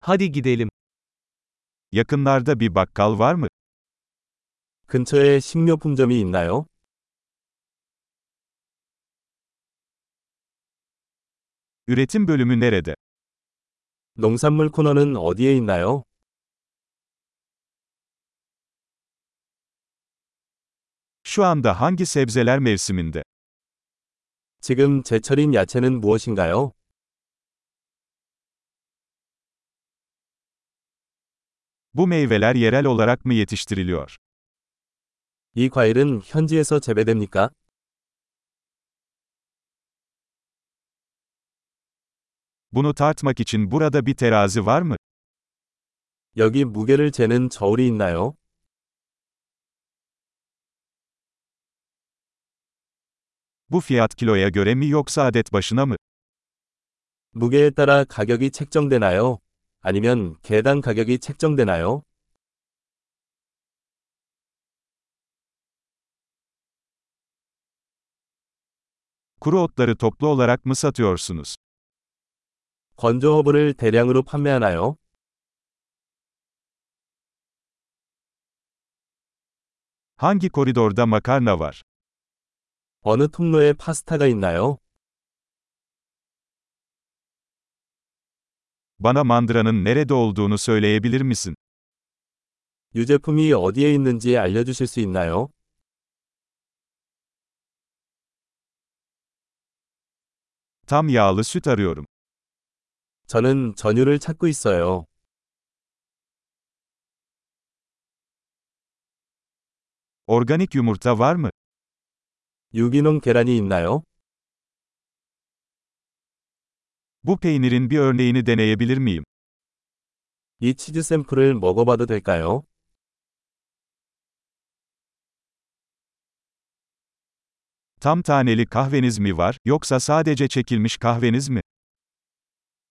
Hadi gidelim. Yakınlarda bir bakkal var mı? 근처에 식료품점이 있나요? Üretim bölümü nerede? 농산물 코너는 어디에 있나요? Şu anda hangi sebzeler mevsiminde? 지금 제철인 야채는 무엇인가요? Bu meyveler yerel olarak mı yetiştiriliyor? 이 과일은 현지에서 재배됩니까? Bunu tartmak için burada bir terazi var mı? 여기 무게를 재는 저울이 있나요? Bu fiyat kiloya göre mi yoksa adet başına mı? 무게에 따라 가격이 책정되나요? 아니면 개당 가격이 책정되나요? Kuru otları toplu olarak mı satıyorsunuz? 건조 허브를 대량으로 판매하나요? Hangi koridorda makarna var? 어느 통로에 파스타가 있나요? Bana mandıranın nerede olduğunu söyleyebilir misin? 유제품이 어디에 있는지 알려주실 수 있나요? Tam yağlı süt arıyorum. 저는 전유를 찾고 있어요. Organik yumurta var mı? 유기농 계란이 있나요? Bu peynirin bir örneğini deneyebilir miyim? 이 치즈 샘플을 먹어봐도 될까요? Tam taneli kahveniz mi var, yoksa sadece çekilmiş kahveniz mi?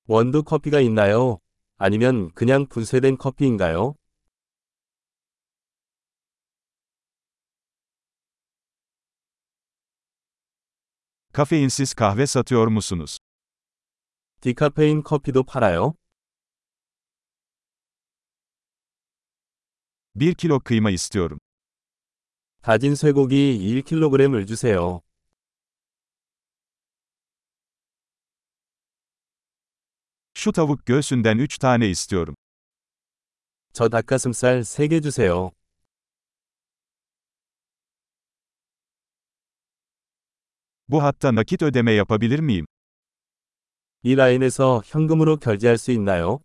원두 커피가 있나요? 아니면 그냥 분쇄된 커피인가요? Kafeinsiz kahve satıyor musunuz? 디카페인 커피도 팔아요? 1 kilo kıyma istiyorum. 다진 쇠고기 1kg을 주세요. Şu tavuk göğsünden 3 tane istiyorum. 저 닭가슴살 3개 주세요. Bu hatta nakit ödeme yapabilir miyim? 이 라인에서 현금으로 결제할 수 있나요?